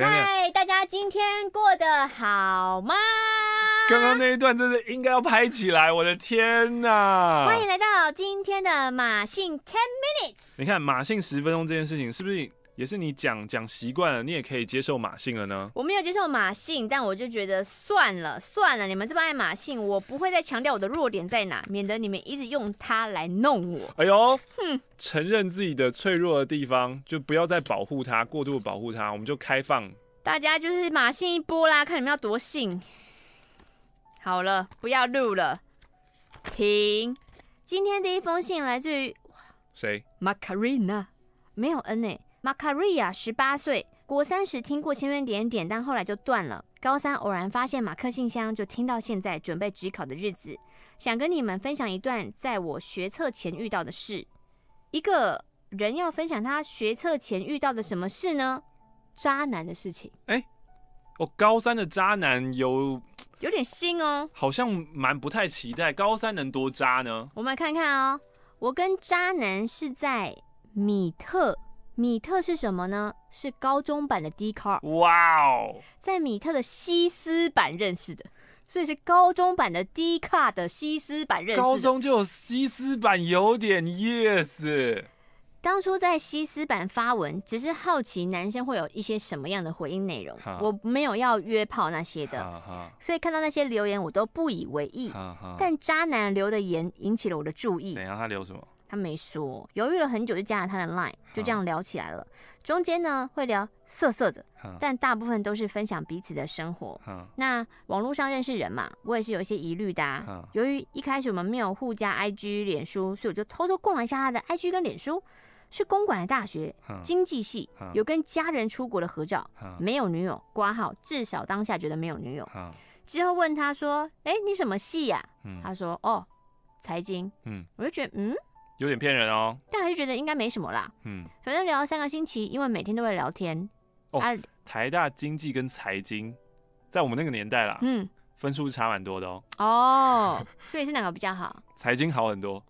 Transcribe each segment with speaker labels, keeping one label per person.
Speaker 1: 嗨，大家今天过得好吗？
Speaker 2: 刚刚那一段真的应该要拍起来，我的天呐！
Speaker 1: 欢迎来到今天的马信 Ten Minutes。
Speaker 2: 你看马信十分钟这件事情，是不是也是你讲讲习惯了，你也可以接受马信了呢？
Speaker 1: 我没有接受马信，但我就觉得算了算了，你们这么爱马信，我不会再强调我的弱点在哪，免得你们一直用它来弄我。
Speaker 2: 哎呦，哼，承认自己的脆弱的地方，就不要再保护它，过度保护它，我们就开放。
Speaker 1: 大家就是马信一波啦，看你们要多信。好了，不要录了，停。今天第一封信来自于
Speaker 2: 谁
Speaker 1: ？Macarena，没有 N 诶。Macaria 十八岁，国三时听过千元点点，但后来就断了。高三偶然发现马克信箱，就听到现在准备职考的日子。想跟你们分享一段在我学测前遇到的事。一个人要分享他学测前遇到的什么事呢？渣男的事情，
Speaker 2: 哎、欸，我高三的渣男有
Speaker 1: 有点新哦，
Speaker 2: 好像蛮不太期待高三能多渣呢。
Speaker 1: 我们来看看哦，我跟渣男是在米特，米特是什么呢？是高中版的 Dcard。哇哦，在米特的西斯版认识的，所以是高中版的 Dcard 的西斯版认识的。
Speaker 2: 高中就有西斯版，有点 yes。
Speaker 1: 当初在西斯版发文，只是好奇男生会有一些什么样的回应内容，我没有要约炮那些的，所以看到那些留言我都不以为意。但渣男留的言引起了我的注意。
Speaker 2: 怎样？他留什么？
Speaker 1: 他没说，犹豫了很久就加了他的 line，就这样聊起来了。中间呢会聊色色的，但大部分都是分享彼此的生活。那网络上认识人嘛，我也是有一些疑虑的啊。由于一开始我们没有互加 IG、脸书，所以我就偷偷逛了一下他的 IG 跟脸书。是公馆的大学经济系，有跟家人出国的合照，没有女友挂号，至少当下觉得没有女友。之后问他说：“哎，你什么系呀？”他说：“哦，财经。”嗯，我就觉得嗯，
Speaker 2: 有点骗人哦，
Speaker 1: 但还是觉得应该没什么啦。嗯，反正聊了三个星期，因为每天都会聊天。
Speaker 2: 哦，台大经济跟财经，在我们那个年代啦，嗯，分数差蛮多的哦。
Speaker 1: 哦，所以是哪个比较好？
Speaker 2: 财经好很多，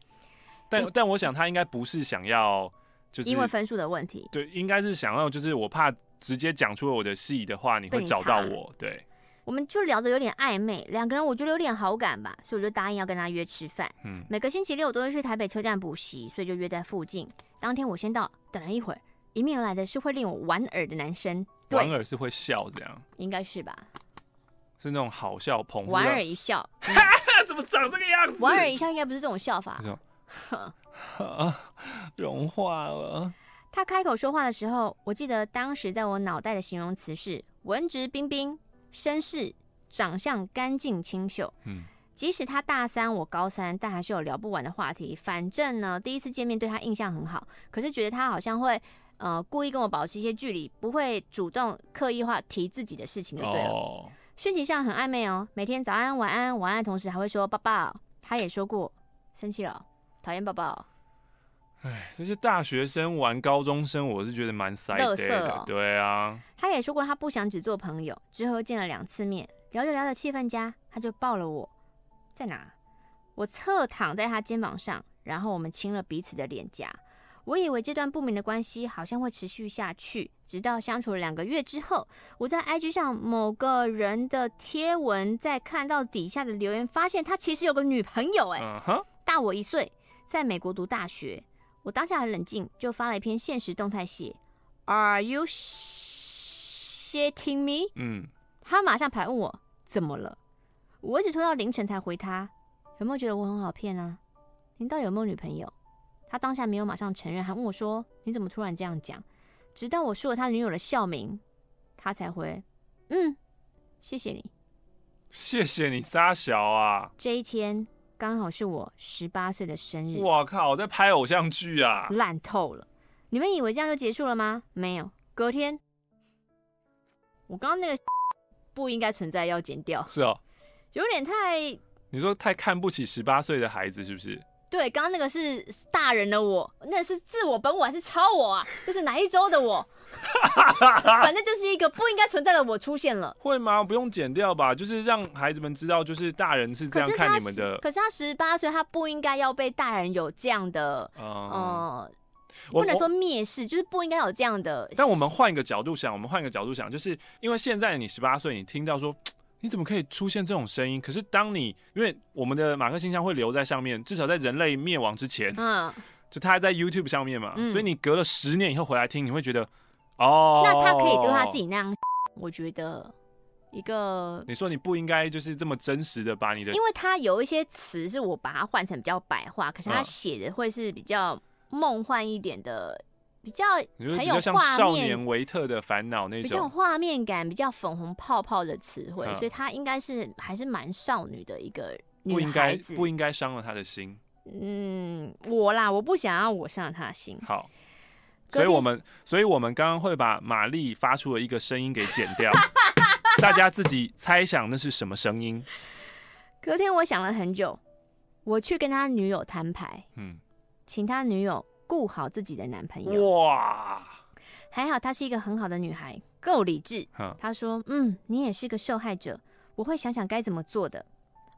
Speaker 2: 但但我想他应该不是想要。就是
Speaker 1: 因为分数的问题，
Speaker 2: 对，应该是想要，就是我怕直接讲出了我的系的话，你会找到我。对，
Speaker 1: 我们就聊得有点暧昧，两个人我觉得有点好感吧，所以我就答应要跟他约吃饭。嗯，每个星期六我都会去台北车站补习，所以就约在附近。当天我先到，等了一会儿，迎面而来的是会令我莞尔的男生。
Speaker 2: 莞尔是会笑这样？
Speaker 1: 应该是吧？
Speaker 2: 是那种好笑捧，
Speaker 1: 莞尔一笑，
Speaker 2: 嗯、怎么长这个样子？
Speaker 1: 莞尔一笑应该不是这种笑法。
Speaker 2: 啊，融化了。
Speaker 1: 他开口说话的时候，我记得当时在我脑袋的形容词是文质彬彬、绅士、长相干净清秀。嗯，即使他大三，我高三，但还是有聊不完的话题。反正呢，第一次见面对他印象很好，可是觉得他好像会呃故意跟我保持一些距离，不会主动刻意化提自己的事情就对了。哦，讯息上很暧昧哦，每天早安、晚安、晚安同时还会说抱抱。他也说过生气了。讨厌宝宝，
Speaker 2: 哎，这些大学生玩高中生，我是觉得蛮塞的。哦、对啊，
Speaker 1: 他也说过他不想只做朋友，之后见了两次面，聊着聊着气氛佳，他就抱了我，在哪？我侧躺在他肩膀上，然后我们亲了彼此的脸颊。我以为这段不明的关系好像会持续下去，直到相处了两个月之后，我在 IG 上某个人的贴文，在看到底下的留言，发现他其实有个女朋友，哎，大我一岁。在美国读大学，我当下很冷静，就发了一篇现实动态写：Are you shitting me？嗯，他马上跑来问我怎么了，我一直拖到凌晨才回他，有没有觉得我很好骗啊？您到底有没有女朋友？他当下没有马上承认，还问我说：你怎么突然这样讲？直到我说了他女友的校名，他才回：嗯，谢谢你，
Speaker 2: 谢谢你撒小啊。
Speaker 1: 这一天。刚好是我十八岁的生日。
Speaker 2: 哇靠，我在拍偶像剧啊！
Speaker 1: 烂透了！你们以为这样就结束了吗？没有，隔天，我刚刚那个 不应该存在，要剪掉。
Speaker 2: 是哦，
Speaker 1: 有点太……
Speaker 2: 你说太看不起十八岁的孩子是不是？
Speaker 1: 对，刚刚那个是大人的我，那是自我本我还是超我啊？就是哪一周的我？反正就是一个不应该存在的我出现了，
Speaker 2: 会吗？不用剪掉吧，就是让孩子们知道，就是大人是这样看你们的。
Speaker 1: 可是他十八岁，他不应该要被大人有这样的，嗯，不能说蔑视，就是不应该有这样的。
Speaker 2: 但我们换一个角度想，我们换一个角度想，就是因为现在你十八岁，你听到说你怎么可以出现这种声音？可是当你因为我们的马克信箱会留在上面，至少在人类灭亡之前，嗯，就他还在 YouTube 上面嘛，嗯、所以你隔了十年以后回来听，你会觉得哦，
Speaker 1: 那他可以对他自己那样，我觉得。一个，
Speaker 2: 你说你不应该就是这么真实的把你的，
Speaker 1: 因为他有一些词是我把它换成比较白话，可是他写的会是比较梦幻一点的，比较很有画面，
Speaker 2: 少年维特的烦恼那种，
Speaker 1: 比较画面感，比较粉红泡泡的词汇，所以他应该是还是蛮少女的一个不应该，
Speaker 2: 不应该伤了他的心。
Speaker 1: 嗯，我啦，我不想要我伤了他的心。
Speaker 2: 好，所以我们，所以我们刚刚会把玛丽发出的一个声音给剪掉。大家自己猜想那是什么声音？
Speaker 1: 隔天我想了很久，我去跟他女友摊牌，嗯，请他女友顾好自己的男朋友。哇，还好她是一个很好的女孩，够理智。她说：“嗯，你也是个受害者，我会想想该怎么做的。”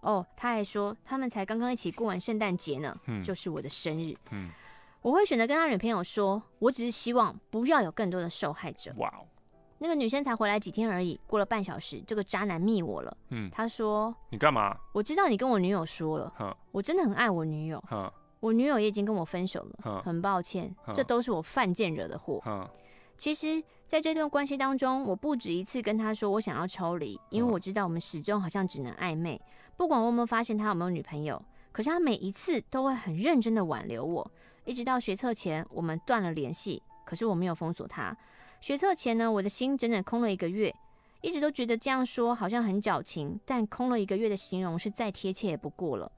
Speaker 1: 哦，她还说他们才刚刚一起过完圣诞节呢，嗯，就是我的生日，嗯，我会选择跟他女朋友说，我只是希望不要有更多的受害者。哇。那个女生才回来几天而已，过了半小时，这个渣男密我了。嗯，他说：“
Speaker 2: 你干嘛？”
Speaker 1: 我知道你跟我女友说了。哼，我真的很爱我女友。哼，我女友也已经跟我分手了。很抱歉，这都是我犯贱惹的祸。其实在这段关系当中，我不止一次跟他说我想要抽离，因为我知道我们始终好像只能暧昧。不管我有没有发现他有没有女朋友，可是他每一次都会很认真的挽留我，一直到学测前我们断了联系。可是我没有封锁他。学测前呢，我的心整整空了一个月，一直都觉得这样说好像很矫情，但空了一个月的形容是再贴切也不过了。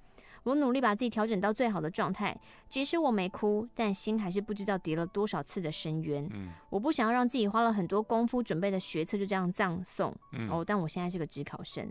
Speaker 1: 我努力把自己调整到最好的状态，即使我没哭，但心还是不知道跌了多少次的深渊。嗯，我不想要让自己花了很多功夫准备的学测就这样葬送。嗯，哦，但我现在是个职考生，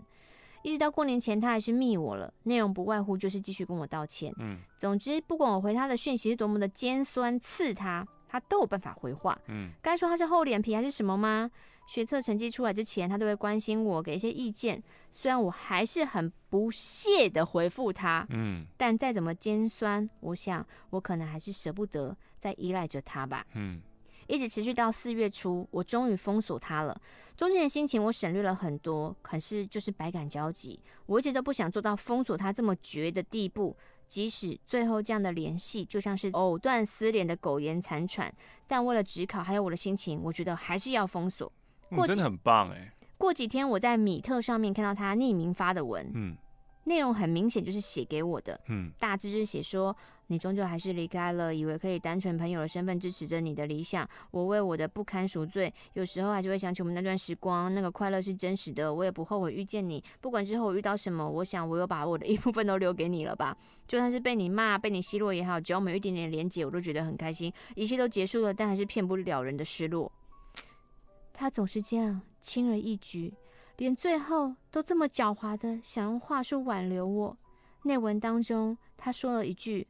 Speaker 1: 一直到过年前他还是密我了，内容不外乎就是继续跟我道歉。嗯，总之不管我回他的讯息是多么的尖酸刺他。他都有办法回话，嗯，该说他是厚脸皮还是什么吗？学测成绩出来之前，他都会关心我，给一些意见。虽然我还是很不屑的回复他，嗯，但再怎么尖酸，我想我可能还是舍不得再依赖着他吧，嗯，一直持续到四月初，我终于封锁他了。中间的心情我省略了很多，可是就是百感交集。我一直都不想做到封锁他这么绝的地步。即使最后这样的联系就像是藕断丝连的苟延残喘，但为了职考还有我的心情，我觉得还是要封锁。
Speaker 2: 过真的很棒哎！
Speaker 1: 过几天我在米特上面看到他匿名发的文，嗯。内容很明显就是写给我的，嗯，大致是写说你终究还是离开了，以为可以单纯朋友的身份支持着你的理想，我为我的不堪赎罪，有时候还是会想起我们那段时光，那个快乐是真实的，我也不后悔遇见你，不管之后我遇到什么，我想我有把我的一部分都留给你了吧，就算是被你骂、被你奚落也好，只要我们有一点点连结，我都觉得很开心，一切都结束了，但还是骗不了人的失落。他总是这样轻而易举。连最后都这么狡猾的想用话术挽留我。内文当中，他说了一句：“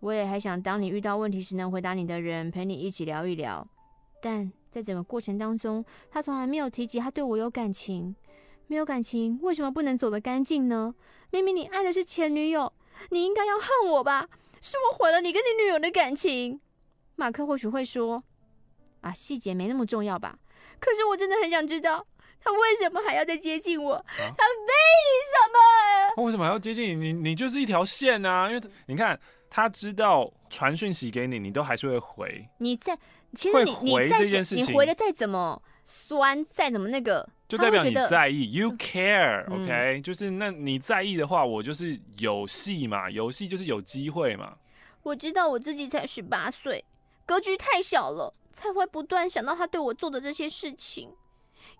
Speaker 1: 我也还想当你遇到问题时能回答你的人，陪你一起聊一聊。”但在整个过程当中，他从来没有提及他对我有感情。没有感情，为什么不能走得干净呢？明明你爱的是前女友，你应该要恨我吧？是我毁了你跟你女友的感情。马克或许会说：“啊，细节没那么重要吧？”可是我真的很想知道。他为什么还要再接近我？啊、他为什么？
Speaker 2: 他为什么还要接近你？你你就是一条线啊！因为你看，他知道传讯息给你，你都还是会回。
Speaker 1: 你在其实你回这件事情，你回的再怎么酸，再怎么那个，
Speaker 2: 就代表你在意，you care，OK？、嗯、就是那你在意的话，我就是有戏嘛，有戏就是有机会嘛。
Speaker 1: 我知道我自己才十八岁，格局太小了，才会不断想到他对我做的这些事情。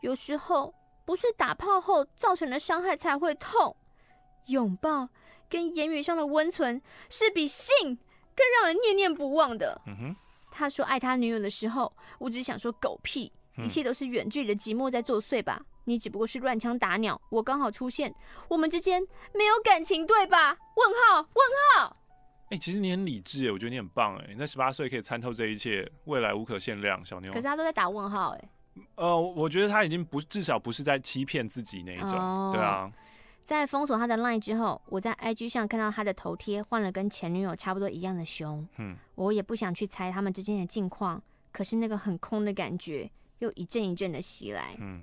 Speaker 1: 有时候不是打炮后造成的伤害才会痛，拥抱跟言语上的温存是比性更让人念念不忘的。嗯哼，他说爱他女友的时候，我只想说狗屁，一切都是远距离的寂寞在作祟吧？你只不过是乱枪打鸟，我刚好出现，我们之间没有感情对吧？问号？问号？
Speaker 2: 哎、欸，其实你很理智哎，我觉得你很棒哎，你在十八岁可以参透这一切，未来无可限量，小妞。
Speaker 1: 可是他都在打问号哎。
Speaker 2: 呃，我觉得他已经不至少不是在欺骗自己那一种，哦、对啊。
Speaker 1: 在封锁他的 line 之后，我在 IG 上看到他的头贴换了跟前女友差不多一样的胸。嗯，我也不想去猜他们之间的近况，可是那个很空的感觉又一阵一阵的袭来。嗯，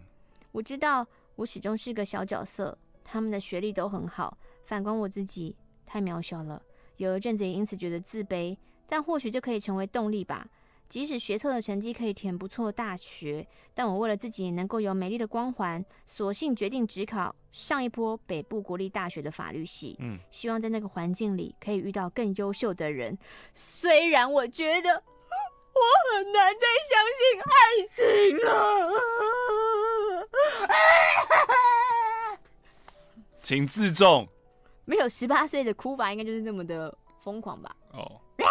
Speaker 1: 我知道我始终是个小角色，他们的学历都很好，反观我自己太渺小了，有一阵子也因此觉得自卑，但或许这可以成为动力吧。即使学测的成绩可以填不错大学，但我为了自己能够有美丽的光环，索性决定只考上一波北部国立大学的法律系。嗯，希望在那个环境里可以遇到更优秀的人。虽然我觉得我很难再相信爱情了。
Speaker 2: 请自重。
Speaker 1: 没有十八岁的哭法，应该就是这么的疯狂吧？哦。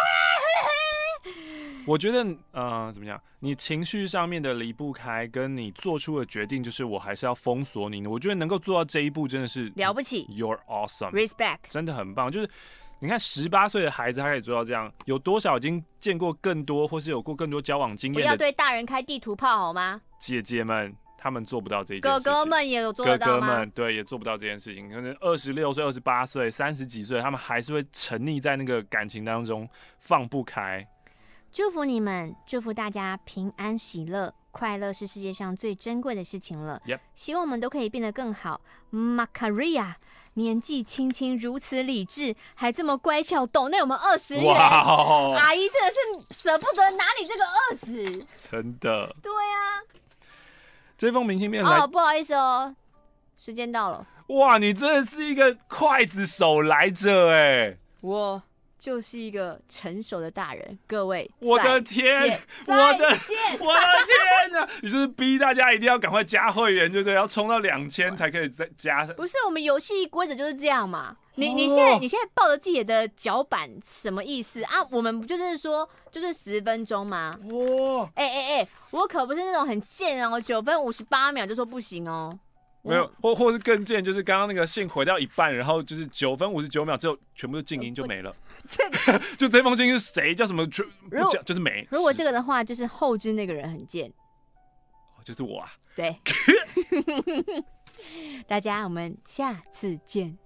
Speaker 2: 我觉得，呃，怎么讲？你情绪上面的离不开，跟你做出的决定，就是我还是要封锁你。我觉得能够做到这一步，真的是
Speaker 1: 了不起。
Speaker 2: You're awesome，respect，
Speaker 1: 真
Speaker 2: 的很棒。就是你看，十八岁的孩子，他可以做到这样，有多少已经见过更多，或是有过更多交往经验？不
Speaker 1: 要对大人开地图炮好吗？
Speaker 2: 姐姐们，他们做不到这一件
Speaker 1: 事情。哥哥们也有做得到吗？
Speaker 2: 哥哥们对，也做不到这件事情。可能二十六岁、二十八岁、三十几岁，他们还是会沉溺在那个感情当中，放不开。
Speaker 1: 祝福你们，祝福大家平安喜乐，快乐是世界上最珍贵的事情了。Yep. 希望我们都可以变得更好。Macaria 年纪轻轻如此理智，还这么乖巧，懂那我们二十元，wow. 阿姨真的是舍不得拿你这个二十，
Speaker 2: 真的。这封明信片来，
Speaker 1: 哦，不好意思哦，时间到了。
Speaker 2: 哇，你真的是一个刽子手来着哎，
Speaker 1: 我。就是一个成熟的大人，各位，
Speaker 2: 我的天，我的，我的天哪！你是逼大家一定要赶快加会员，对不对？要充到两千才可以再加？
Speaker 1: 不是，我们游戏规则就是这样嘛。你你现在你现在抱着自己的脚板，什么意思啊？我们不就是说就是十分钟吗？哇！哎哎哎，我可不是那种很贱哦，九分五十八秒就说不行哦。
Speaker 2: 没有，或或是更贱，就是刚刚那个信回到一半，然后就是九分五十九秒之后，全部都静音就没了。这个 就这封信是谁叫什么？就不讲就是没。
Speaker 1: 如果这个的话，就是后置那个人很贱。
Speaker 2: 就是我啊。
Speaker 1: 对。大家，我们下次见。